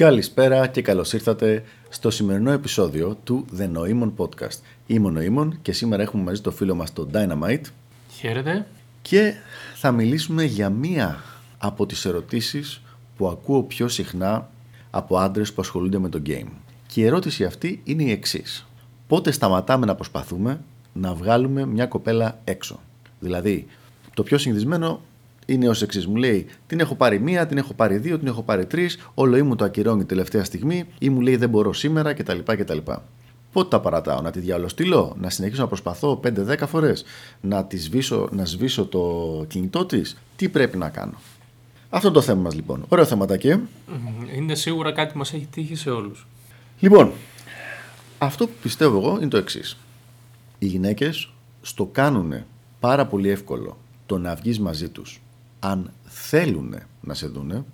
Καλησπέρα και καλώς ήρθατε στο σημερινό επεισόδιο του The Noemon Podcast. Είμαι ο Noemon και σήμερα έχουμε μαζί το φίλο μας τον Dynamite Χαίρετε. και θα μιλήσουμε για μία από τις ερωτήσεις που ακούω πιο συχνά από άντρες που ασχολούνται με το game. Και η ερώτηση αυτή είναι η εξής. Πότε σταματάμε να προσπαθούμε να βγάλουμε μια κοπέλα έξω; Δηλαδή, το πιο συνηθισμένο είναι ω εξή. Μου λέει: Την έχω πάρει μία, την έχω πάρει δύο, την έχω πάρει τρεις. Όλο ή μου το ακυρώνει τελευταία στιγμή, ή μου λέει: Δεν μπορώ σήμερα κτλ. κτλ. Πότε τα παρατάω, να τη διαλοστείλω, να συνεχίσω να προσπαθώ 5-10 φορές, να, της σβήσω, να σβήσω το κινητό της, τι πρέπει να κάνω; Αυτό είναι το θέμα μας λοιπόν. Ωραίο θεματάκι. ε. Είναι σίγουρα κάτι που μας έχει τύχει σε όλους. Λοιπόν, αυτό που πιστεύω εγώ είναι το εξής. Οι γυναίκες στο κάνουν πάρα πολύ εύκολο το να βγεις μαζί τους αν θέλουν να σε δούνε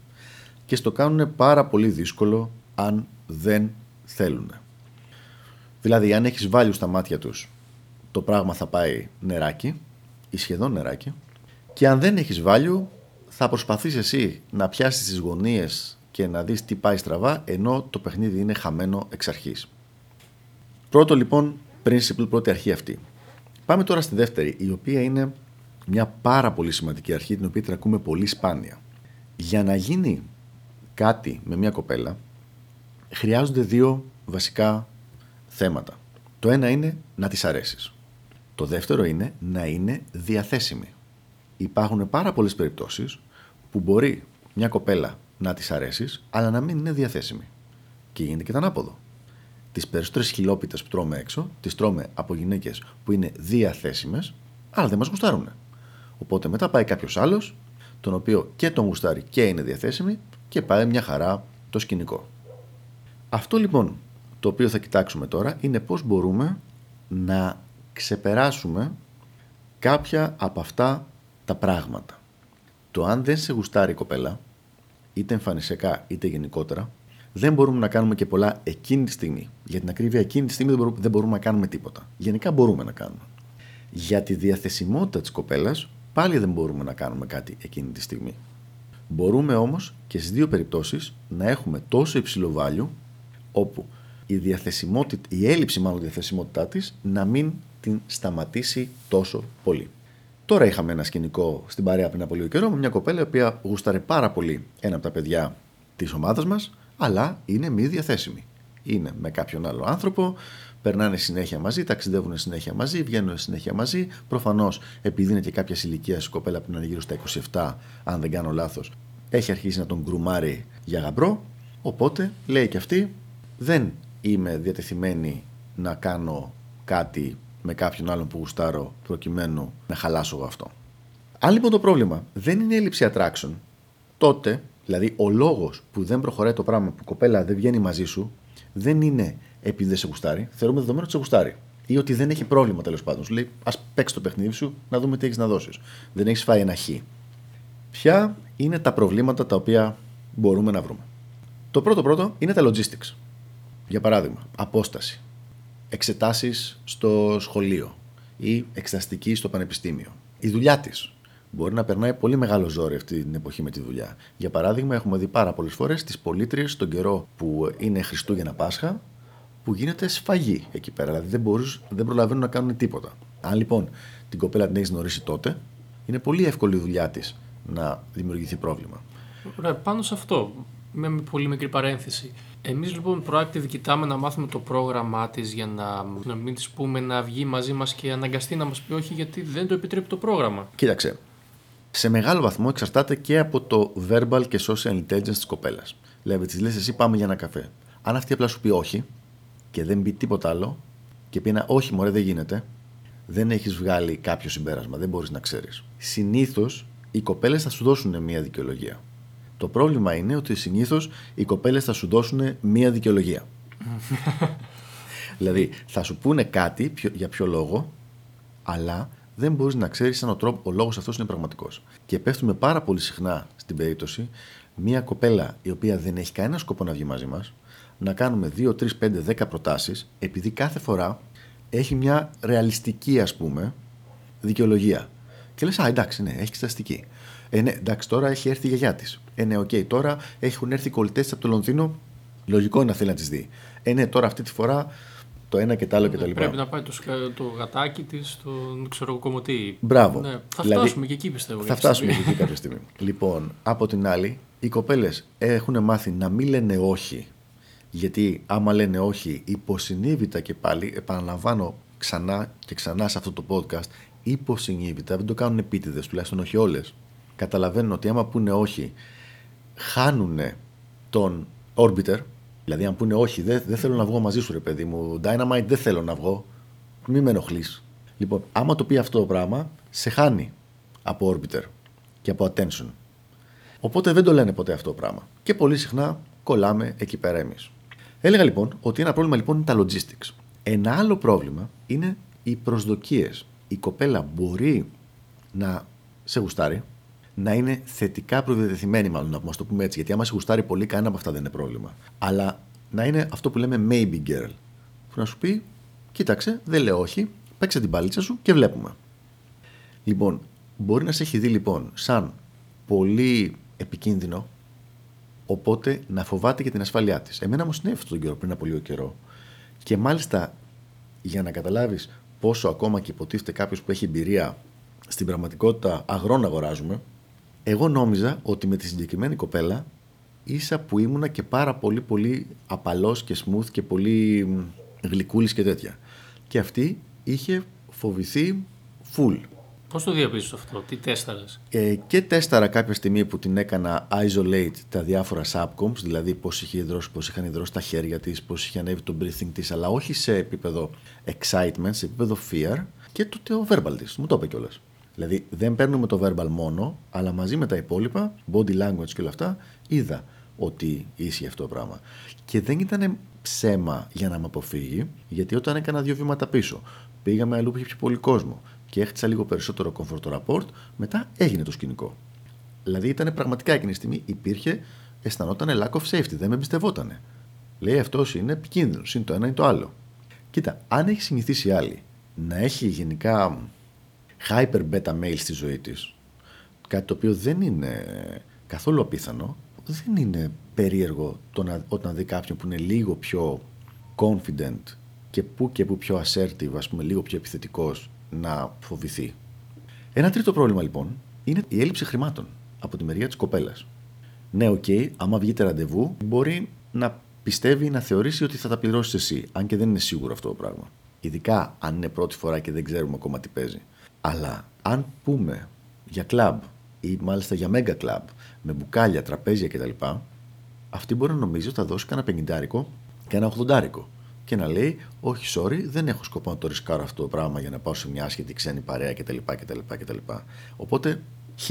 και στο κάνουν πάρα πολύ δύσκολο αν δεν θέλουν. Δηλαδή, αν έχεις value στα μάτια τους, το πράγμα θα πάει νεράκι ή σχεδόν νεράκι και αν δεν έχεις value, θα προσπαθείς εσύ να πιάσεις τις γωνίες και να δεις τι πάει στραβά, ενώ το παιχνίδι είναι χαμένο εξ αρχής. Πρώτο λοιπόν principle, πρώτη αρχή αυτή. Πάμε τώρα στη δεύτερη, η οποία είναι μια πάρα πολύ σημαντική αρχή, την οποία την ακούμε πολύ σπάνια. Για να γίνει κάτι με μια κοπέλα, χρειάζονται δύο βασικά θέματα. Το ένα είναι να της αρέσεις. Το δεύτερο είναι να είναι διαθέσιμη. Υπάρχουν πάρα πολλές περιπτώσεις που μπορεί μια κοπέλα να της αρέσεις, αλλά να μην είναι διαθέσιμη. Και γίνεται και το ανάποδο. Τις περισσότερες χιλόπιτες που τρώμε έξω, τις τρώμε από γυναίκες που είναι διαθέσιμες, αλλά δεν μας γουστάρουν. Οπότε μετά πάει κάποιος άλλος, τον οποίο και τον γουστάρει και είναι διαθέσιμη, και πάει μια χαρά το σκηνικό. Αυτό λοιπόν το οποίο θα κοιτάξουμε τώρα είναι πώς μπορούμε να ξεπεράσουμε κάποια από αυτά τα πράγματα. Το αν δεν σε γουστάρει η κοπέλα, είτε εμφανισιακά είτε γενικότερα, δεν μπορούμε να κάνουμε και πολλά εκείνη τη στιγμή. Για την ακρίβεια, εκείνη τη στιγμή δεν μπορούμε, δεν μπορούμε να κάνουμε τίποτα. Γενικά μπορούμε να κάνουμε. Για τη διαθεσιμότητα της κοπέλας, πάλι δεν μπορούμε να κάνουμε κάτι εκείνη τη στιγμή. Μπορούμε όμως και στις δύο περιπτώσεις να έχουμε τόσο υψηλό value, όπου η, διαθεσιμότητα, η έλλειψη μάλλον διαθεσιμότητά της να μην την σταματήσει τόσο πολύ. Τώρα είχαμε ένα σκηνικό στην παρέα πριν από λίγο καιρό με μια κοπέλα η οποία γούσταρε πάρα πολύ ένα από τα παιδιά της ομάδας μας, αλλά είναι μη διαθέσιμη. Είναι με κάποιον άλλο άνθρωπο, περνάνε συνέχεια μαζί, ταξιδεύουν συνέχεια μαζί, βγαίνουν συνέχεια μαζί. Προφανώς, επειδή είναι και κάποια ηλικία η κοπέλα που είναι γύρω στα 27, αν δεν κάνω λάθος, έχει αρχίσει να τον γκρουμάρει για γαμπρό. Οπότε λέει και αυτή, δεν είμαι διατεθειμένη να κάνω κάτι με κάποιον άλλον που γουστάρω προκειμένου να χαλάσω εγώ αυτό. Αν λοιπόν το πρόβλημα δεν είναι έλλειψη attraction, τότε, δηλαδή ο λόγος που δεν προχωράει το πράγμα που η κοπέλα δεν βγαίνει μαζί σου, δεν είναι επειδή δεν σε γουστάρει, θεωρούμε δεδομένο ότι σε γουστάρει. Ή ότι δεν έχει πρόβλημα τέλος πάντων. Σου λέει, ας παίξεις το παιχνίδι σου να δούμε τι έχεις να δώσεις. Δεν έχεις φάει ένα χ. Ποια είναι τα προβλήματα τα οποία μπορούμε να βρούμε; Το πρώτο πρώτο είναι τα logistics. Για παράδειγμα, απόσταση, εξετάσεις στο σχολείο ή εξεταστική στο πανεπιστήμιο. Η δουλειά της. Μπορεί να περνάει πολύ μεγάλο ζόρι αυτή την εποχή με τη δουλειά. Για παράδειγμα, έχουμε δει πάρα πολλές φορές τις πολίτριε τον καιρό που είναι Χριστούγεννα Πάσχα, που γίνεται σφαγή εκεί πέρα. Δηλαδή δεν, μπορείς, δεν προλαβαίνουν να κάνουν τίποτα. Αν λοιπόν την κοπέλα την έχεις γνωρίσει τότε, είναι πολύ εύκολη η δουλειά της να δημιουργηθεί πρόβλημα. Ωραία, πάνω σε αυτό, με μια πολύ μικρή παρένθεση. Εμείς λοιπόν proactive κοιτάμε να μάθουμε το πρόγραμμά της για να, να μην της πούμε να βγει μαζί μας και αναγκαστεί να μας πει όχι γιατί δεν το επιτρέπει το πρόγραμμα. Κοίταξε. Σε μεγάλο βαθμό εξαρτάται και από το verbal και social intelligence της κοπέλας. Δηλαδή, τη λες εσύ πάμε για ένα καφέ. Αν αυτή απλά σου πει όχι και δεν πει τίποτα άλλο και πει ένα όχι, μωρέ, δεν γίνεται, δεν έχεις βγάλει κάποιο συμπέρασμα. Δεν μπορείς να ξέρεις. Συνήθως οι κοπέλες θα σου δώσουν μία δικαιολογία. Το πρόβλημα είναι ότι συνήθως οι κοπέλες θα σου δώσουν μία δικαιολογία. δηλαδή, θα σου πούνε κάτι ποιο- για ποιο λόγο, αλλά δεν μπορείς να ξέρεις αν ο, τρόπο, ο λόγος αυτός είναι πραγματικός. Και πέφτουμε πάρα πολύ συχνά στην περίπτωση μία κοπέλα η οποία δεν έχει κανένα σκοπό να βγει μαζί μας, να κάνουμε 2, 3, 5, 10 προτάσεις, επειδή κάθε φορά έχει μια ρεαλιστική, ας πούμε, δικαιολογία. Και λες, Α, εντάξει, ναι, έχει εξεταστική. Ε, ναι, εντάξει, τώρα έχει έρθει η γιαγιά της. Ε, ναι, οκ, τώρα έχουν έρθει οι κολλητές από το Λονδίνο Λογικό είναι να θέλει να τις δει. Ε, ναι, τώρα αυτή τη φορά το ένα και το άλλο Ναι, κτλ. Πρέπει να πάει το, σκα- το γατάκι της στον ξέρω εγώ κομμωτή. Μπράβο. Ναι, θα Δηλαδή, φτάσουμε και εκεί πιστεύω. Θα κάποια φτάσουμε στιγμή. και εκεί κάποια στιγμή. λοιπόν, από την άλλη, οι κοπέλες έχουν μάθει να μην λένε όχι. Γιατί άμα λένε όχι, υποσυνείδητα και πάλι, επαναλαμβάνω ξανά και ξανά σε αυτό το podcast, υποσυνείδητα, δεν το κάνουν επίτηδες, τουλάχιστον όχι όλες. Καταλαβαίνουν ότι άμα πούνε όχι, χάνουν τον orbiter. Δηλαδή, αν πούνε όχι, δεν, δεν θέλω να βγω μαζί σου, ρε παιδί μου. Dynamite, δεν θέλω να βγω. Μην με ενοχλείς. Λοιπόν, άμα το πει αυτό το πράγμα, σε χάνει από orbiter και από attention. Οπότε δεν το λένε ποτέ αυτό το πράγμα. Και πολύ συχνά κολλάμε εκεί πέρα εμείς. Έλεγα λοιπόν ότι ένα πρόβλημα λοιπόν είναι τα logistics. Ένα άλλο πρόβλημα είναι οι προσδοκίες. Η κοπέλα μπορεί να σε γουστάρει, να είναι θετικά προδιατεθειμένη, μάλλον να μας το πούμε έτσι. Γιατί άμα σε γουστάρει πολύ, κανένα από αυτά δεν είναι πρόβλημα. Αλλά να είναι αυτό που λέμε maybe girl. Που να σου πει, κοίταξε, δεν λέω όχι, παίξε την παλίτσα σου και βλέπουμε. Λοιπόν, μπορεί να σε έχει δει λοιπόν σαν πολύ επικίνδυνο, οπότε να φοβάται και την ασφάλειά της. Εμένα μου συνέβη αυτόν τον καιρό πριν από λίγο καιρό. Και μάλιστα για να καταλάβεις πόσο ακόμα και υποτίθεται κάποιος που έχει εμπειρία στην πραγματικότητα αγρόν αγοράζουμε, εγώ νόμιζα ότι με τη συγκεκριμένη κοπέλα ίσα που ήμουνα και πάρα πολύ πολύ απαλός και smooth και πολύ μ, γλυκούλης και τέτοια. Και αυτή είχε φοβηθεί full. Πώς το διαπίστωσες αυτό, τι τέσταρες; Ε, και τέσταρα κάποια στιγμή που την έκανα isolate τα διάφορα subcoms, δηλαδή πώς είχε υδρώσει, πώς είχαν υδρώσει τα χέρια της, πώς είχε ανέβει το breathing της, αλλά όχι σε επίπεδο excitement, σε επίπεδο fear και το, το verbal της. Μου το είπε κιόλας. Δηλαδή δεν παίρνουμε το verbal μόνο, αλλά μαζί με τα υπόλοιπα, body language και όλα αυτά, είδα ότι ίσχυε αυτό το πράγμα. Και δεν ήταν ψέμα για να με αποφύγει, γιατί όταν έκανα δύο βήματα πίσω, πήγαμε αλλού που είχε πιο πολύ κόσμο και έχτισα λίγο περισσότερο comfort rapport, μετά έγινε το σκηνικό. Δηλαδή ήταν πραγματικά εκείνη τη στιγμή υπήρχε, αισθανόταν lack of safety, δεν με εμπιστευότανε. Λέει αυτός είναι επικίνδυνος, είναι το ένα ή το άλλο. Κοίτα, αν έχει συνηθίσει άλλη να έχει γενικά hyper beta male στη ζωή της, κάτι το οποίο δεν είναι καθόλου απίθανο, δεν είναι περίεργο το να, όταν δει κάποιον που είναι λίγο πιο confident και που και που πιο assertive, ας πούμε, λίγο πιο επιθετικός να φοβηθεί. Ένα τρίτο πρόβλημα λοιπόν είναι η έλλειψη χρημάτων από τη μεριά της κοπέλας. Ναι, οκ, άμα βγείτε ραντεβού, μπορεί να πιστεύει να θεωρήσει ότι θα τα πληρώσεις εσύ, αν και δεν είναι σίγουρο αυτό το πράγμα. Ειδικά αν είναι πρώτη φορά και δεν ξέρουμε ακόμα τι παίζει. Αλλά αν πούμε για κλαμπ ή μάλιστα για μέγα κλαμπ με μπουκάλια, τραπέζια κτλ., αυτή μπορεί να νομίζει ότι θα δώσει κανένα πενηντάρικο και ένα ογδοντάρικο. Και να λέει, Όχι, sorry, δεν έχω σκοπό να το ρισκάρω αυτό το πράγμα για να πάω σε μια άσχετη ξένη παρέα κτλ. κτλ, κτλ. Οπότε, χ.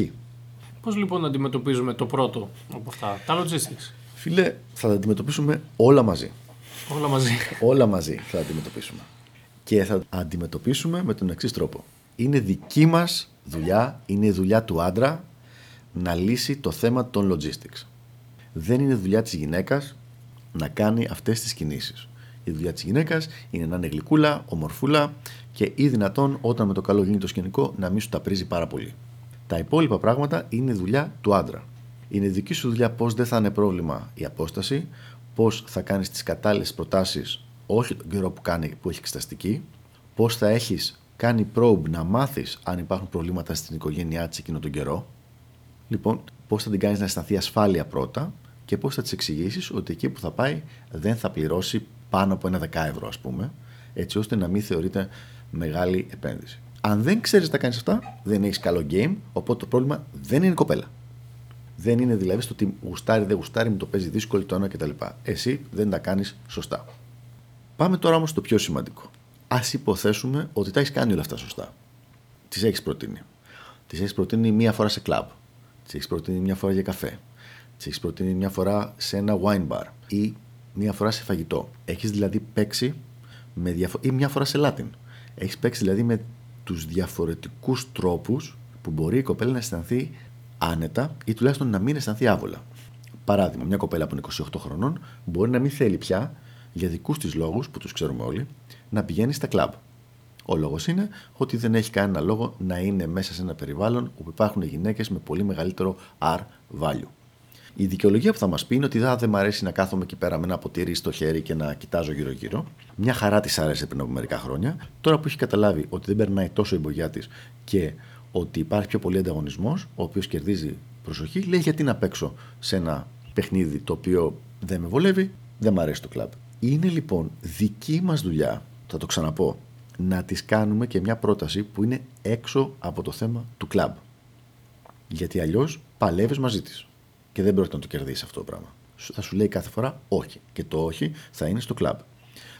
Πώς λοιπόν αντιμετωπίζουμε το πρώτο από αυτά, τα logistics; Φίλε, θα τα αντιμετωπίσουμε όλα μαζί. Όλα μαζί. όλα μαζί θα τα αντιμετωπίσουμε. Και θα τα αντιμετωπίσουμε με τον εξής τρόπο. Είναι δική μας δουλειά, είναι η δουλειά του άντρα να λύσει το θέμα των logistics. Δεν είναι δουλειά της γυναίκας να κάνει αυτές τις κινήσεις. Η δουλειά της γυναίκας είναι να είναι γλυκούλα, ομορφούλα και ή δυνατόν όταν με το καλό γίνει το σκηνικό να μην σου τα πρίζει πάρα πολύ. Τα υπόλοιπα πράγματα είναι δουλειά του άντρα. Είναι δική σου δουλειά πώς δεν θα είναι πρόβλημα η απόσταση, πώς θα κάνεις τις κατάλληλες προτάσεις, όχι τον καιρό που, κάνει, που έχει εξεταστική, πώς θα έχεις κάνει probe να μάθεις αν υπάρχουν προβλήματα στην οικογένειά της εκείνο τον καιρό. Λοιπόν, πώς θα την κάνεις να αισθανθεί ασφάλεια πρώτα και πώς θα της εξηγήσεις ότι εκεί που θα πάει δεν θα πληρώσει πάνω από ένα 10 ευρώ, ας πούμε, έτσι ώστε να μην θεωρείται μεγάλη επένδυση. Αν δεν ξέρεις να τα κάνεις αυτά, δεν έχεις καλό game, οπότε το πρόβλημα δεν είναι η κοπέλα. Δεν είναι δηλαδή στο ότι γουστάρει, δεν γουστάρει, μου το παίζει δύσκολο το ένα κτλ. Εσύ δεν τα κάνεις σωστά. Πάμε τώρα όμως στο πιο σημαντικό. Α υποθέσουμε ότι τα έχεις κάνει όλα αυτά σωστά. Τις έχεις προτείνει. Τις έχεις προτείνει μία φορά σε κλαμπ. Τις έχεις προτείνει μία φορά για καφέ. Τις έχεις προτείνει μία φορά σε ένα wine bar ή μία φορά σε φαγητό. Έχεις δηλαδή παίξει με διαφο- ή μία φορά σε Latin. Έχεις παίξει δηλαδή με τους διαφορετικούς τρόπους που μπορεί η κοπέλα να αισθανθεί άνετα ή τουλάχιστον να μην αισθανθεί άβολα. Παράδειγμα, μια κοπέλα που είναι 28 χρονών μπορεί να μην θέλει πια, για δικούς της λόγους που τους ξέρουμε όλοι, να πηγαίνει στα κλαμπ. Ο λόγος είναι ότι δεν έχει κανένα λόγο να είναι μέσα σε ένα περιβάλλον όπου υπάρχουν γυναίκες με πολύ μεγαλύτερο R value. Η δικαιολογία που θα μας πει είναι ότι δεν μου αρέσει να κάθομαι εκεί πέρα με ένα ποτήρι στο χέρι και να κοιτάζω γύρω-γύρω. Μια χαρά της άρεσε πριν από μερικά χρόνια. Τώρα που έχει καταλάβει ότι δεν περνάει τόσο η μπογιά της και ότι υπάρχει πιο πολύ ανταγωνισμός, ο οποίος κερδίζει προσοχή, λέει γιατί να παίξω σε ένα παιχνίδι το οποίο δεν με βολεύει, δεν μου αρέσει το κλαμπ. Είναι λοιπόν δική μας δουλειά, θα το ξαναπώ, να τις κάνουμε και μια πρόταση που είναι έξω από το θέμα του κλαμπ. Γιατί αλλιώς παλεύεις μαζί της. Και δεν πρόκειται να το κερδίσει αυτό το πράγμα. Θα σου λέει κάθε φορά όχι. Και το όχι θα είναι στο κλαμπ.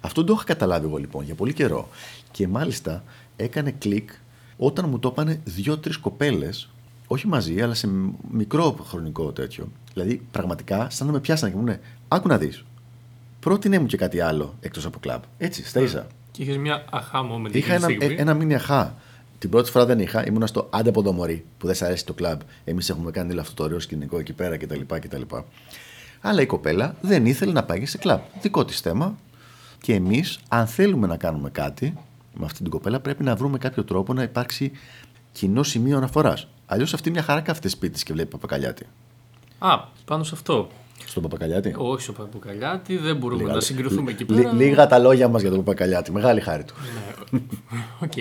Αυτό το είχα καταλάβει εγώ λοιπόν για πολύ καιρό. Και μάλιστα έκανε κλικ όταν μου το είπανε δύο-τρεις κοπέλες, όχι μαζί, αλλά σε μικρό χρονικό τέτοιο. Δηλαδή, πραγματικά, σαν να με πιάσανε και μου λένε, Άκου να δεις. Πρότεινε μου και κάτι άλλο εκτός από κλαμπ. Έτσι, στα ίσα. Και είχες μια αχά moment. Είχα ένα, ε, ένα μήνυ αχά. Την πρώτη φορά δεν είχα, ήμουνα στο άντε από το μωρί που δεν σ' αρέσει το κλαμπ. Εμείς έχουμε κάνει όλο αυτό το ωραίο σκηνικό εκεί πέρα κτλ. κτλ. Αλλά η κοπέλα δεν ήθελε να πάει σε κλαμπ. Δικό της θέμα. Και εμείς, αν θέλουμε να κάνουμε κάτι με αυτή την κοπέλα, πρέπει να βρούμε κάποιο τρόπο να υπάρξει κοινό σημείο αναφοράς. Αλλιώς αυτή μια χαρά κάθεται σπίτι και βλέπει Παπακαλιάτη. Α, πάνω σε αυτό. Στον Παπακαλιάτη. Όχι στον Παπακαλιάτη, δεν μπορούμε Λίγα- να συγκριθούμε εκεί λί- πέρα. Λίγα τα λόγια μας για τον Παπακαλιάτη. Μεγάλη χάρη του. Ναι, Οκ.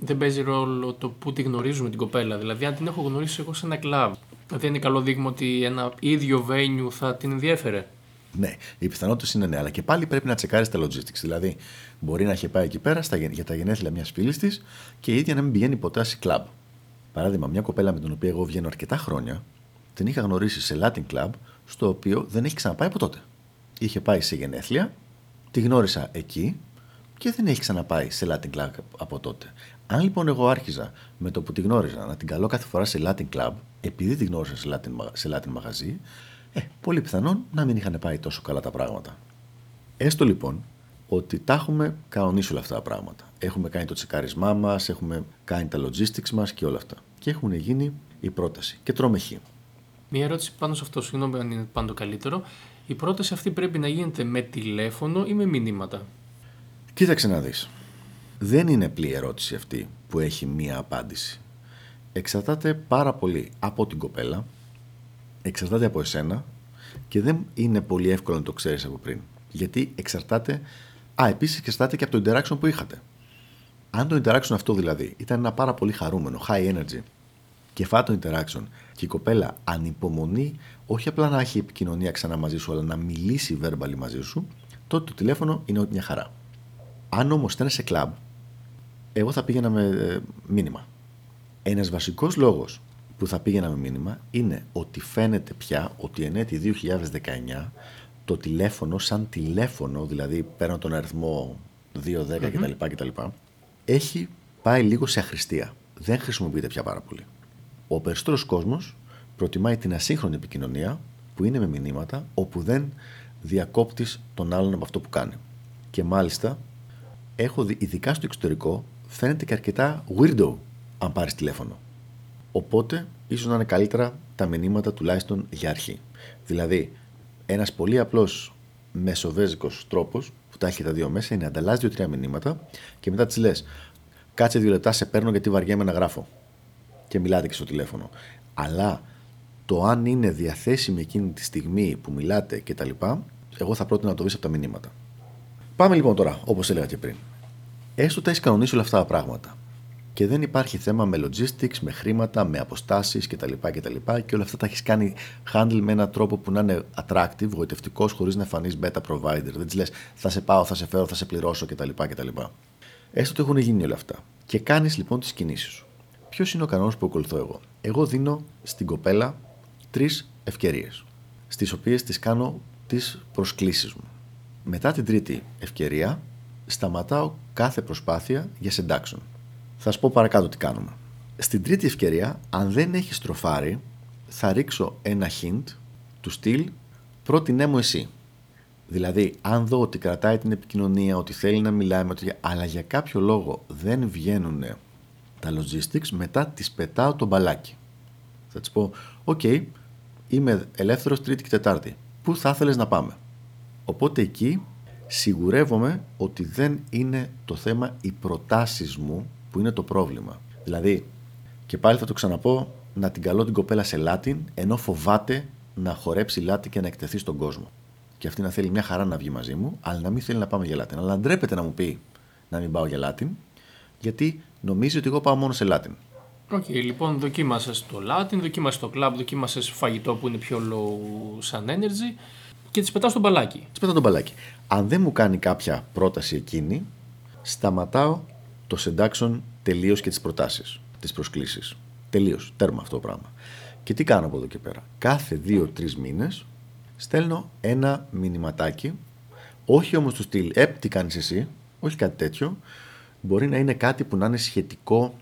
Δεν παίζει ρόλο το που τη γνωρίζουμε την κοπέλα. Δηλαδή, αν την έχω γνωρίσει εγώ σε ένα κλαμπ, δεν είναι καλό δείγμα ότι ένα ίδιο venue θα την ενδιέφερε. Ναι, οι πιθανότητες είναι ναι, αλλά και πάλι πρέπει να τσεκάρεις τα logistics. Δηλαδή, μπορεί να έχει πάει εκεί πέρα στα, γεν- για τα γενέθλια μιας φίλης της και η ίδια να μην πηγαίνει ποτέ σε κλαμπ. Παράδειγμα, μια κοπέλα με την οποία εγώ βγαίνω αρκετά χρόνια, την είχα γνωρίσει σε Latin Club, στο οποίο δεν έχει ξαναπάει από τότε. Είχε πάει σε γενέθλια, τη γνώρισα εκεί και δεν έχει ξαναπάει σε Latin Club από τότε. Αν λοιπόν εγώ άρχιζα με το που τη γνώριζα να την καλώ κάθε φορά σε Latin Club, επειδή τη γνώρισα σε Latin, μα- σε Latin μαγαζί, ε, πολύ πιθανόν να μην είχαν πάει τόσο καλά τα πράγματα. Έστω λοιπόν ότι τα έχουμε κανονίσει όλα αυτά τα πράγματα. Έχουμε κάνει το τσεκάρισμά μας, έχουμε κάνει τα logistics μας και όλα αυτά. Και έχουν γίνει η πρόταση. Και τρώμε χ. Μία ερώτηση πάνω σε αυτό, συγγνώμη αν είναι πάντα το καλύτερο. Η πρόταση αυτή πρέπει να γίνεται με τηλέφωνο ή με μηνύματα; Κοίταξε να δεις. Δεν είναι απλή ερώτηση αυτή που έχει μία απάντηση. Εξαρτάται πάρα πολύ από την κοπέλα, εξαρτάται από εσένα και δεν είναι πολύ εύκολο να το ξέρεις από πριν. Γιατί εξαρτάται... Α, επίσης εξαρτάται και από το interaction που είχατε. Αν το interaction αυτό δηλαδή ήταν ένα πάρα πολύ χαρούμενο, high energy και φάει το interaction και η κοπέλα ανυπομονεί όχι απλά να έχει επικοινωνία ξανά μαζί σου, αλλά να μιλήσει verbally μαζί σου, τότε το τηλέφωνο είναι ό,τι μια χαρά. Αν όμως ήταν σε κλαμπ, εγώ θα πήγαινα με ε, μήνυμα. Ένας βασικός λόγος που θα πήγαινα με μήνυμα είναι ότι φαίνεται πια ότι εν έτη 2019 το τηλέφωνο, σαν τηλέφωνο, δηλαδή παίρνω τον αριθμό 210 κτλ, κτλ. Έχει πάει λίγο σε αχρηστία. Δεν χρησιμοποιείται πια πάρα πολύ. Ο περισσότερος κόσμος προτιμάει την ασύγχρονη επικοινωνία που είναι με μηνύματα όπου δεν διακόπτεις τον άλλον από αυτό που κάνει. Και μάλιστα έχω δει, ειδικά στο εξωτερικό, φαίνεται και αρκετά weirdo αν πάρεις τηλέφωνο. Οπότε, ίσως να είναι καλύτερα τα μηνύματα τουλάχιστον για αρχή. Δηλαδή, ένας πολύ απλός μεσοβέζικος τρόπος που τα έχει τα δύο μέσα είναι να ανταλλάσσει δύο-τρία μηνύματα και μετά της λες: Κάτσε δύο λεπτά, σε παίρνω γιατί βαριέμαι να γράφω. Και μιλάτε και στο τηλέφωνο. Αλλά το αν είναι διαθέσιμη εκείνη τη στιγμή που μιλάτε κτλ., εγώ θα πρότεινα να το δει από τα μηνύματα. Πάμε λοιπόν τώρα, όπως έλεγα και πριν. Έστω ότι έχεις κανονίσει όλα αυτά τα πράγματα και δεν υπάρχει θέμα με logistics, με χρήματα, με αποστάσεις κτλ. κτλ. Και όλα αυτά τα έχεις κάνει handle με έναν τρόπο που να είναι attractive, γοητευτικός, χωρίς να φανεί beta provider. Δεν της λες, θα σε πάω, θα σε φέρω, θα σε πληρώσω κτλ. κτλ. Έστω ότι έχουν γίνει όλα αυτά. Και κάνεις λοιπόν τις κινήσεις σου. Ποιος είναι ο κανόνας που ακολουθώ εγώ; Εγώ δίνω στην κοπέλα τρεις ευκαιρίες, στις οποίες τις κάνω τις προσκλήσεις μου. Μετά την τρίτη ευκαιρία, σταματάω κάθε προσπάθεια για seduction. Θα σου πω παρακάτω τι κάνουμε. Στην τρίτη ευκαιρία, αν δεν έχει στροφάρει, θα ρίξω ένα hint του στυλ πρότεινέ μου εσύ. Δηλαδή, αν δω ότι κρατάει την επικοινωνία, ότι θέλει να μιλάει, με ότι... αλλά για κάποιο λόγο δεν βγαίνουν τα logistics, μετά της πετάω το μπαλάκι. Θα της πω, οκ, είμαι ελεύθερος Τρίτη και Τετάρτη. Πού θα ήθελες να πάμε; Οπότε εκεί σιγουρεύομαι ότι δεν είναι το θέμα οι προτάσεις μου που είναι το πρόβλημα. Δηλαδή, και πάλι θα το ξαναπώ, να την καλώ την κοπέλα σε Latin, ενώ φοβάται να χορέψει Latin και να εκτεθεί στον κόσμο. Και αυτή να θέλει μια χαρά να βγει μαζί μου, αλλά να μην θέλει να πάμε για Latin. Αλλά ντρέπεται να μου πει να μην πάω για Latin, γιατί νομίζει ότι εγώ πάω μόνο σε Latin. Οκ, okay, λοιπόν, δοκίμασες το Latin, δοκίμασες το club, δοκίμασες φαγητό που είναι πιο low σαν energy και της πετάς το μπαλάκι. Της πετάω το μπαλάκι. Αν δεν μου κάνει κάποια πρόταση εκείνη, σταματάω το seduction τελείως και τις προτάσεις, τις προσκλήσεις. Τελείως. Τέρμα αυτό το πράγμα. Και τι κάνω από εδώ και πέρα. Κάθε δύο-τρεις μήνες στέλνω ένα μηνυματάκι, όχι όμως του στυλ, Ε, τι κάνεις εσύ, όχι κάτι τέτοιο. Μπορεί να είναι κάτι που να είναι σχετικό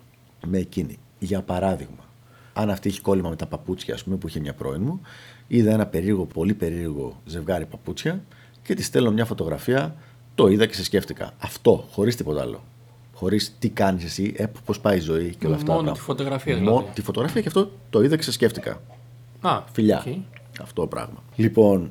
με εκείνη. Για παράδειγμα, αν αυτή έχει κόλλημα με τα παπούτσια, ας πούμε, που είχε μια πρώην μου, είδα ένα περίεργο, πολύ περίεργο ζευγάρι παπούτσια και τη στέλνω μια φωτογραφία. Το είδα και σε σκέφτηκα. Αυτό, χωρίς τίποτα άλλο. Χωρίς τι κάνεις εσύ, ε, πώς πάει η ζωή και όλα αυτά. Μόνο τη φωτογραφία δηλαδή. Μόνο τη φωτογραφία και αυτό το είδα και σε σκέφτηκα. Α, Φιλιά. Okay. Αυτό το πράγμα. Λοιπόν,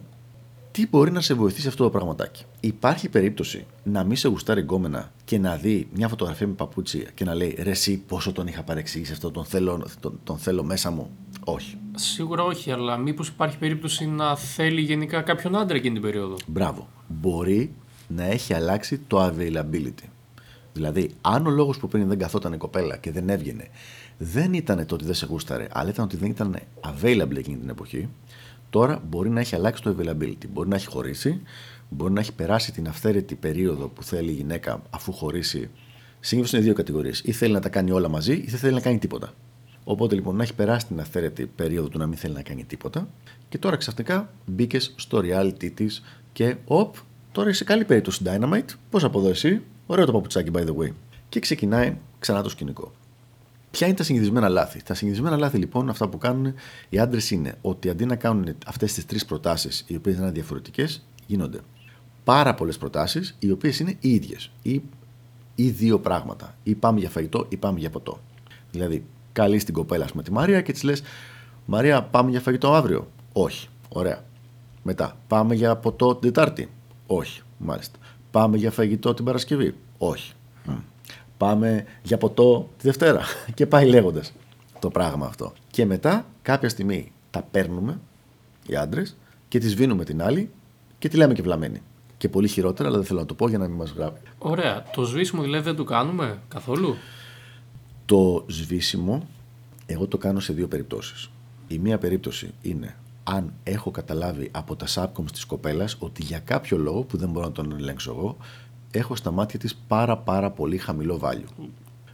τι μπορεί να σε βοηθήσει αυτό το πραγματάκι; Υπάρχει περίπτωση να μην σε γουστάρει γκόμενα και να δει μια φωτογραφία με παπούτσι και να λέει ρε, εσύ πόσο τον είχα παρεξηγήσει αυτό, τον θέλω, τον, τον θέλω μέσα μου. Όχι. Σίγουρα όχι, αλλά μήπως υπάρχει περίπτωση να θέλει γενικά κάποιον άντρα εκείνη την περίοδο; Μπράβο. Μπορεί να έχει αλλάξει το availability. Δηλαδή, αν ο λόγος που πριν δεν καθόταν η κοπέλα και δεν έβγαινε δεν ήταν το ότι δεν σε γούσταρε, αλλά ήταν ότι δεν ήταν available εκείνη την εποχή, τώρα μπορεί να έχει αλλάξει το availability. Μπορεί να έχει χωρίσει, μπορεί να έχει περάσει την αυθαίρετη περίοδο που θέλει η γυναίκα αφού χωρίσει. Συνήθω είναι δύο κατηγορίες. Ή θέλει να τα κάνει όλα μαζί, ή δεν θέλει να κάνει τίποτα. Οπότε λοιπόν να έχει περάσει την αυθαίρετη περίοδο του να μην θέλει να κάνει τίποτα και τώρα ξαφνικά μπήκες στο reality της και οπ, τώρα είσαι καλή περίπτωση Dynamite. Πώς από εδώ εσύ, ωραίο το παπουτσάκι by the way. Και ξεκινάει ξανά το σκηνικό. Ποια είναι τα συνηθισμένα λάθη; Τα συνηθισμένα λάθη λοιπόν, αυτά που κάνουν οι άντρες είναι ότι αντί να κάνουν αυτές τις τρεις προτάσεις, οι οποίες είναι διαφορετικές, γίνονται πάρα πολλές προτάσεις, οι οποίες είναι οι ίδιες. Ή, ή δύο πράγματα. Ή πάμε για φαγητό ή πάμε για ποτό. Δηλαδή, καλείς την κοπέλα με τη Μαρία και της λες: Μαρία, πάμε για φαγητό αύριο. Όχι. Ωραία. Μετά, πάμε για ποτό την Τετάρτη. Όχι. Μάλιστα. Πάμε για φαγητό την Παρασκευή. Όχι. Πάμε για ποτό τη Δευτέρα. Και πάει λέγοντας το πράγμα αυτό. Και μετά, κάποια στιγμή τα παίρνουμε οι άντρες και τη σβήνουμε την άλλη και τη λέμε και βλαμμένη. Και πολύ χειρότερα, αλλά δεν θέλω να το πω για να μην μας γράφει. Ωραία. Το σβήσιμο δηλαδή δεν το κάνουμε καθόλου; Το σβήσιμο, εγώ το κάνω σε δύο περιπτώσεις. Η μία περίπτωση είναι αν έχω καταλάβει από τα subcoms της κοπέλας ότι για κάποιο λόγο που δεν μπορώ να τον ελέγξω εγώ έχω στα μάτια της πάρα πάρα πολύ χαμηλό value.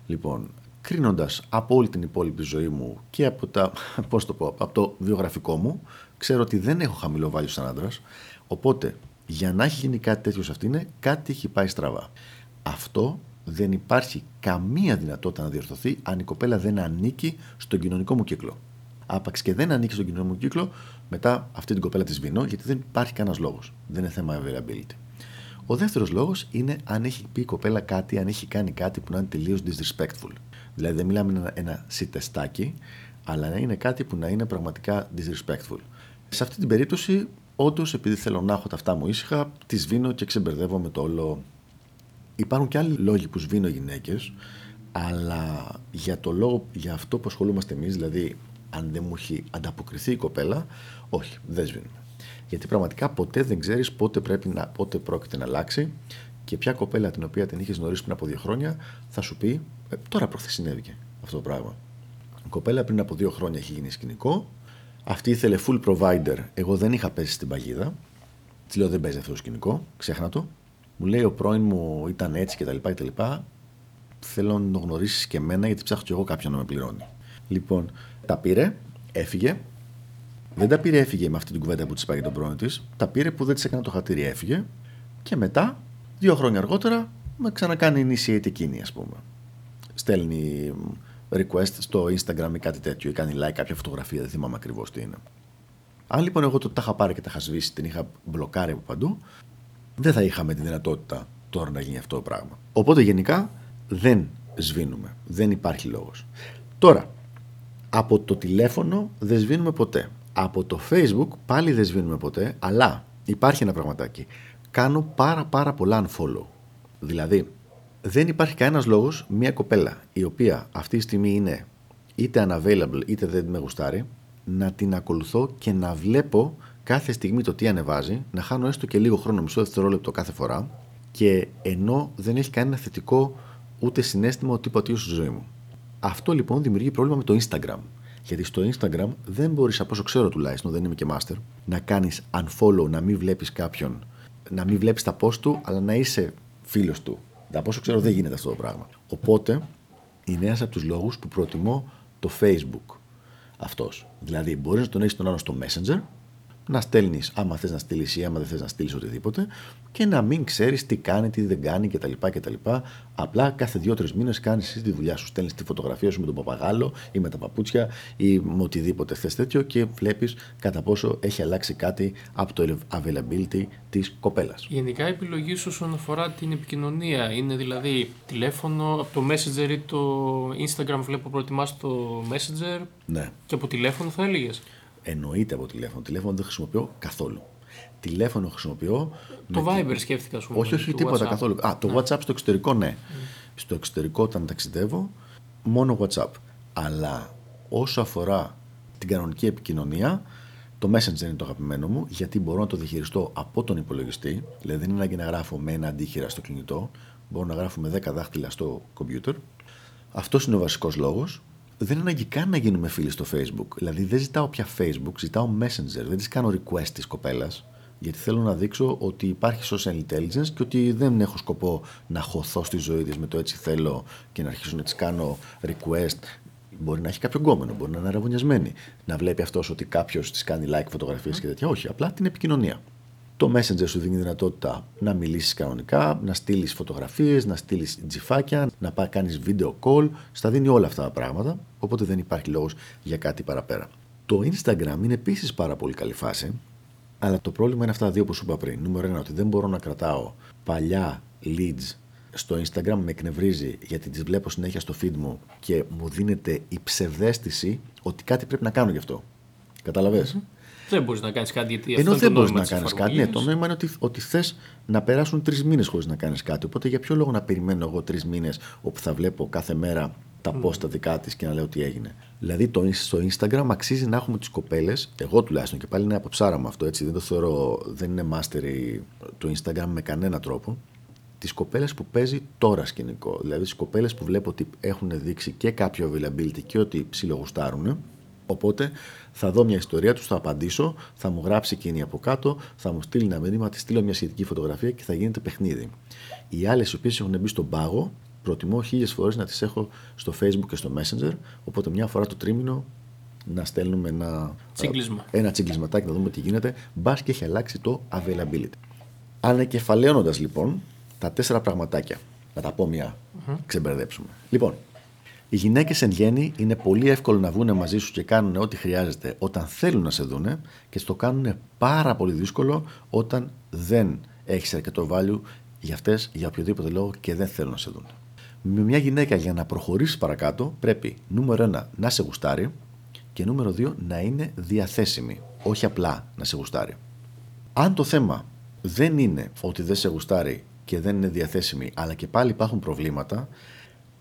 Λοιπόν, κρίνοντας από όλη την υπόλοιπη ζωή μου και από, τα, πώς το, πω, από το βιογραφικό μου, ξέρω ότι δεν έχω χαμηλό value σαν άντρας. Οπότε, για να έχει γίνει κάτι τέτοιο σε αυτήν, κάτι έχει πάει στραβά. Αυτό δεν υπάρχει καμία δυνατότητα να διορθωθεί αν η κοπέλα δεν ανήκει στον κοινωνικό μου κύκλο. Άπαξ και δεν ανήκει στον κοινωνικό μου κύκλο, μετά αυτή την κοπέλα της σβήνω, γιατί δεν υπάρχει κανένας λόγος. Δεν είναι θέμα availability. Ο δεύτερος λόγος είναι αν έχει πει η κοπέλα κάτι, αν έχει κάνει κάτι που να είναι τελείως disrespectful. Δηλαδή δεν μιλάμε ένα, ένα σιτεστάκι, αλλά να είναι κάτι που να είναι πραγματικά disrespectful. Σε αυτή την περίπτωση, όντως, επειδή θέλω να έχω τα αυτά μου ήσυχα, τη σβήνω και ξεμπερδεύω με το όλο Υπάρχουν και άλλοι λόγοι που σβήνω γυναίκες, αλλά για το λόγο, για αυτό που ασχολούμαστε εμείς, δηλαδή αν δεν μου έχει ανταποκριθεί η κοπέλα, όχι, δεν σβήνουμε. Γιατί πραγματικά ποτέ δεν ξέρεις πότε, πρέπει να, πότε πρόκειται να αλλάξει και ποια κοπέλα την οποία την είχες γνωρίσει πριν από δύο χρόνια θα σου πει, ε, τώρα προχθές συνέβηκε αυτό το πράγμα. Η κοπέλα πριν από δύο χρόνια έχει γίνει σκηνικό. Αυτή ήθελε full provider. Εγώ δεν είχα πέσει στην παγίδα. Της λέω δεν παίζει αυτό το σκηνικό, ξέχνα το. Μου λέει ο πρώην μου ήταν έτσι κτλ. κτλ. Θέλω να το γνωρίσεις και εμένα γιατί ψάχνω κι εγώ κάποιον να με πληρώνει. Λοιπόν, τα πήρε, έφυγε. Δεν τα πήρε, έφυγε με αυτή την κουβέντα που της πάει τον πρώην της. Τα πήρε που δεν της έκανε το χατήρι, έφυγε. Και μετά, δύο χρόνια αργότερα, με ξανακάνει initiate εκείνη, ας πούμε. Στέλνει request στο Instagram ή κάτι τέτοιο, ή κάνει like κάποια φωτογραφία, δεν θυμάμαι ακριβώς τι είναι. Αν λοιπόν εγώ το τα είχα πάρει και τα είχα σβήσει, την είχα μπλοκάρει από παντού, δεν θα είχαμε τη δυνατότητα τώρα να γίνει αυτό το πράγμα. Οπότε γενικά δεν σβήνουμε. Δεν υπάρχει λόγος. Τώρα, από το τηλέφωνο δεν σβήνουμε ποτέ. Από το facebook πάλι δεν σβήνουμε ποτέ, αλλά υπάρχει ένα πραγματάκι. Κάνω πάρα πάρα πολλά unfollow. Δηλαδή, δεν υπάρχει κανένας λόγος μια κοπέλα η οποία αυτή τη στιγμή είναι είτε unavailable είτε δεν με γουστάρει, να την ακολουθώ και να βλέπω κάθε στιγμή το τι ανεβάζει, να χάνω έστω και λίγο χρόνο, μισό δευτερόλεπτο κάθε φορά και ενώ δεν έχει κανένα θετικό ούτε συνέστημα ότι είπα στη ζωή μου. Αυτό λοιπόν δημιουργεί πρόβλημα με το Instagram. Γιατί στο Instagram δεν μπορείς, από όσο ξέρω τουλάχιστον, δεν είμαι και master, να κάνεις unfollow, να μην βλέπεις κάποιον, να μην βλέπεις τα post του, αλλά να είσαι φίλος του. Από όσο ξέρω δεν γίνεται αυτό το πράγμα. Οπότε είναι ένας από τους λόγους που προτιμώ το Facebook αυτός. Δηλαδή, μπορείς να τον έχεις τον άλλο στο Messenger, να στέλνεις άμα θες να στείλεις ή άμα δεν θες να στείλεις οτιδήποτε και να μην ξέρεις τι κάνει, τι δεν κάνει κτλ. κτλ. Απλά κάθε δύο-τρεις μήνες κάνεις τη δουλειά σου. Στέλνεις τη φωτογραφία σου με τον παπαγάλο ή με τα παπούτσια ή με οτιδήποτε θες τέτοιο και βλέπεις κατά πόσο έχει αλλάξει κάτι από το availability της κοπέλας. Γενικά η επιλογή σου όσον αφορά την επικοινωνία είναι δηλαδή τηλέφωνο, από το Messenger ή το Instagram βλέπω προτιμάς το Messenger. Ναι. Και από τηλέφωνο θα έλεγες. Εννοείται από τηλέφωνο. Τηλέφωνο δεν χρησιμοποιώ καθόλου. Τηλέφωνο χρησιμοποιώ. Το Viber τη... σκέφτηκα, σου Όχι, όχι, τίποτα WhatsApp. καθόλου. Α, το ναι. WhatsApp στο εξωτερικό, ναι. Mm. Στο εξωτερικό, όταν ταξιδεύω, μόνο WhatsApp. Αλλά όσο αφορά την κανονική επικοινωνία, το Messenger είναι το αγαπημένο μου, γιατί μπορώ να το διαχειριστώ από τον υπολογιστή. Δηλαδή, δεν είναι ανάγκη να γράφω με ένα αντίχειρα στο κινητό. Μπορώ να γράφω με 10 δάχτυλα στο κομπιούτερ. Αυτός είναι ο βασικός λόγος δεν είναι ανάγκη καν να γίνουμε φίλοι στο Facebook. Δηλαδή δεν ζητάω πια Facebook, ζητάω Messenger. Δεν τη κάνω request της κοπέλας. Γιατί θέλω να δείξω ότι υπάρχει social intelligence και ότι δεν έχω σκοπό να χωθώ στη ζωή της με το έτσι θέλω και να αρχίσω να τη κάνω request. Μπορεί να έχει κάποιο γκόμενο, μπορεί να είναι αραβωνιασμένη. Να βλέπει αυτός ότι κάποιος της κάνει like φωτογραφίες και τέτοια. Όχι, απλά την επικοινωνία. Το Messenger σου δίνει δυνατότητα να μιλήσεις κανονικά, να στείλεις φωτογραφίες, να στείλεις τζιφάκια, να πάει κάνεις video call. Στα δίνει όλα αυτά τα πράγματα. Οπότε δεν υπάρχει λόγος για κάτι παραπέρα. Το Instagram είναι επίσης πάρα πολύ καλή φάση. Αλλά το πρόβλημα είναι αυτά τα δύο που σου είπα πριν. Νούμερο ένα, ότι δεν μπορώ να κρατάω παλιά leads στο Instagram με εκνευρίζει γιατί τις βλέπω συνέχεια στο feed μου και μου δίνεται η ψευδέστηση ότι κάτι πρέπει να κάνω γι' αυτό. Καταλαβες; Δεν μπορείς να κάνεις κάτι γιατί Ενώ δεν μπορείς να κάνεις κάτι. Ναι, το νόημα είναι ότι, ότι θες να περάσουν τρεις μήνες χωρίς να κάνεις κάτι. Οπότε για ποιο λόγο να περιμένω εγώ τρεις μήνες όπου θα βλέπω κάθε μέρα τα mm. post δικά της και να λέω τι έγινε. Δηλαδή το, στο Instagram αξίζει να έχουμε τις κοπέλες, εγώ τουλάχιστον και πάλι είναι από ψάρα μου αυτό έτσι, δεν το θεωρώ, δεν είναι mastery το Instagram με κανένα τρόπο. Τις κοπέλες που παίζει τώρα σκηνικό. Δηλαδή τις κοπέλες που βλέπω ότι έχουν δείξει και κάποιο availability και ότι ψιλογουστάρουν Οπότε θα δω μια ιστορία τους, θα απαντήσω, θα μου γράψει εκείνη από κάτω, θα μου στείλει ένα μήνυμα, τη στείλω μια σχετική φωτογραφία και θα γίνεται παιχνίδι. Οι άλλες οι οποίες έχουν μπει στον πάγο, προτιμώ χίλιες φορές να τις έχω στο Facebook και στο Messenger. Οπότε μια φορά το τρίμηνο να στέλνουμε ένα τσίγκλισμα. ένα τσίγκλισματάκι να δούμε τι γίνεται. Μπας και έχει αλλάξει το availability. Ανακεφαλαίωνοντα λοιπόν τα τέσσερα πραγματάκια. Να τα πω μια, mm-hmm. ξεμπερδέψουμε. Λοιπόν, οι γυναίκες εν γέννη είναι πολύ εύκολο να βγουν μαζί σου και κάνουν ό,τι χρειάζεται όταν θέλουν να σε δούνε και στο κάνουν πάρα πολύ δύσκολο όταν δεν έχεις αρκετό value για αυτές για οποιοδήποτε λόγο και δεν θέλουν να σε δουν. Με μια γυναίκα για να προχωρήσεις παρακάτω πρέπει νούμερο ένα να σε γουστάρει και νούμερο δύο να είναι διαθέσιμη, όχι απλά να σε γουστάρει. Αν το θέμα δεν είναι ότι δεν σε γουστάρει και δεν είναι διαθέσιμη, αλλά και πάλι υπάρχουν προβλήματα,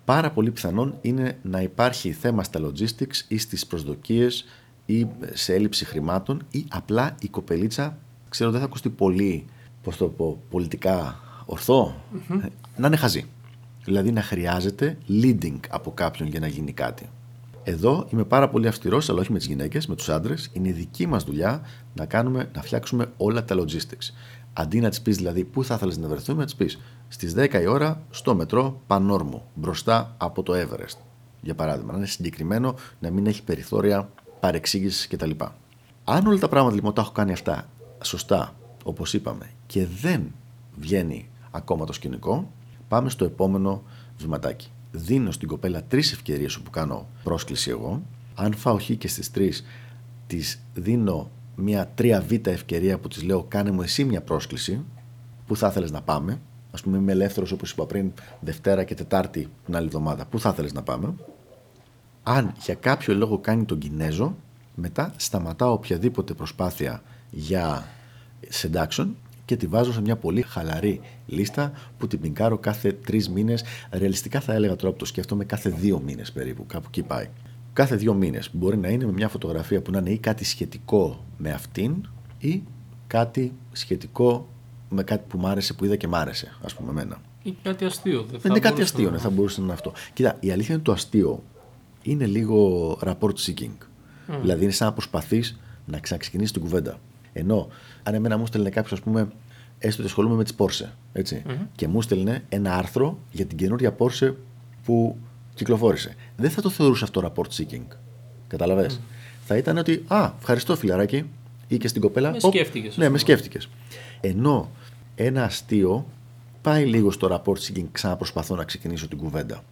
πάρα πολύ πιθανόν είναι να υπάρχει θέμα στα logistics ή στις προσδοκίες ή σε έλλειψη χρημάτων ή απλά η κοπελίτσα, ξέρω δεν θα ακουστεί πολύ, πώς το πω, πολιτικά να είναι χαζή. Δηλαδή να χρειάζεται leading από κάποιον για να γίνει κάτι. Εδώ είμαι πάρα πολύ αυστηρός, αλλά όχι με τις γυναίκες, με τους άντρες. Είναι δική μας δουλειά να, κάνουμε, να φτιάξουμε όλα τα logistics. Αντί να της πεις δηλαδή πού θα ήθελες να βρεθούμε, να της πεις στις 10 η ώρα στο μετρό Πανόρμου, μπροστά από το Everest. Για παράδειγμα, να είναι συγκεκριμένο, να μην έχει περιθώρια παρεξήγησης κτλ. Αν όλα τα πράγματα λοιπόν τα έχω κάνει αυτά σωστά, όπως είπαμε, και δεν βγαίνει ακόμα το σκηνικό, πάμε στο επόμενο βηματάκι. Δίνω στην κοπέλα τρεις ευκαιρίες όπου κάνω πρόσκληση εγώ. Αν φάω χ και στις τρεις, της δίνω μια 3β ευκαιρία που της λέω: Κάνε μου εσύ μια πρόσκληση. Πού θα ήθελε να πάμε. Α πούμε, είμαι ελεύθερος όπως είπα πριν, Δευτέρα και Τετάρτη την άλλη εβδομάδα. Πού θα ήθελε να πάμε. Αν για κάποιο λόγο κάνει τον Κινέζο, μετά σταματάω οποιαδήποτε προσπάθεια για seduction και τη βάζω σε μια πολύ χαλαρή λίστα που την πινκάρω κάθε τρεις μήνες. Ρεαλιστικά θα έλεγα τώρα που το σκέφτομαι κάθε δύο μήνες περίπου. Κάπου εκεί πάει. Κάθε δύο μήνες. Μπορεί να είναι με μια φωτογραφία που να είναι ή κάτι σχετικό με αυτήν ή κάτι σχετικό με κάτι που μ' άρεσε, που είδα και μ' άρεσε, ας πούμε, εμένα. Ή κάτι αστείο. Δεν, Δεν είναι κάτι αστείο, ναι, θα μπορούσε να είναι αυτό. Κοίτα, η αλήθεια είναι το αστείο είναι λίγο rapport seeking. Δηλαδή είναι σαν να προσπαθείς να ξαναξεκινήσεις την κουβέντα. Ενώ αν εμένα μου στέλνε κάποιος, ας πούμε, έστω ότι ασχολούμαι με τις Porsche, ετσι και μου στέλνε ένα άρθρο για την καινούρια Porsche που κυκλοφόρησε. Δεν θα το θεωρούσε αυτό rapport seeking. Κατάλαβε. Θα ήταν ότι, Α, ευχαριστώ φιλαράκι, ή και στην κοπέλα. Με «Οπ, σκέφτηκες, ας Ναι, με πούμε. σκέφτηκες. Ενώ ένα αστείο πάει λίγο στο rapport seeking, ξαναπροσπαθώ να ξεκινήσω την κουβέντα.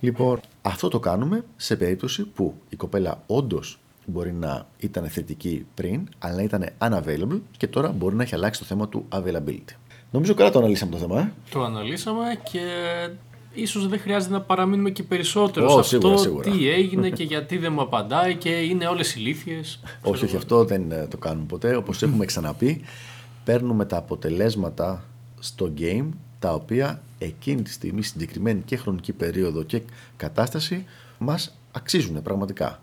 Λοιπόν, αυτό το κάνουμε σε περίπτωση που η κοπέλα όντως μπορεί να ήταν θετική πριν, αλλά ήταν unavailable και τώρα μπορεί να έχει αλλάξει το θέμα του availability. Νομίζω καλά το αναλύσαμε το θέμα, ε. Το αναλύσαμε και ίσως δεν χρειάζεται να παραμείνουμε και περισσότερο Ω, σε σίγουρα, αυτό σίγουρα. τι έγινε και γιατί δεν μου απαντάει και είναι όλες ηλίθιες. Όχι, όχι, αυτό δεν ε, το κάνουμε ποτέ. Όπως έχουμε ξαναπεί, παίρνουμε τα αποτελέσματα στο game τα οποία εκείνη τη στιγμή, συγκεκριμένη και χρονική περίοδο και κατάσταση, μας αξίζουν πραγματικά.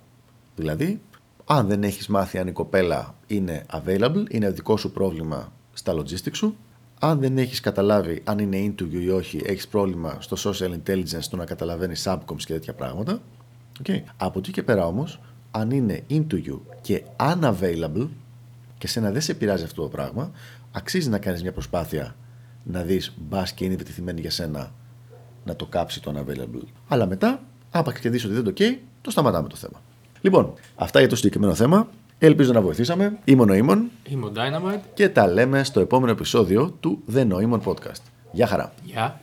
Δηλαδή, αν δεν έχεις μάθει αν η κοπέλα είναι available, είναι δικό σου πρόβλημα στα logistics σου. Αν δεν έχεις καταλάβει αν είναι into you ή όχι, έχεις πρόβλημα στο social intelligence του να καταλαβαίνεις subcoms και τέτοια πράγματα. Okay. Από εκεί και πέρα όμως, αν είναι into you και unavailable και σένα δεν σε πειράζει αυτό το πράγμα, αξίζει να κάνεις μια προσπάθεια να δεις μπας και είναι επιτεθειμένη για σένα να το κάψει το unavailable. Αλλά μετά, άπαξ και δει ότι δεν το καίει, το σταματάμε το θέμα. Λοιπόν, αυτά για το συγκεκριμένο θέμα. Ελπίζω να βοηθήσαμε. Είμαι ο Νοήμων Είμαι ο Dynamite. και τα λέμε στο επόμενο επεισόδιο του The Noemon Podcast. Γεια χαρά! Γεια.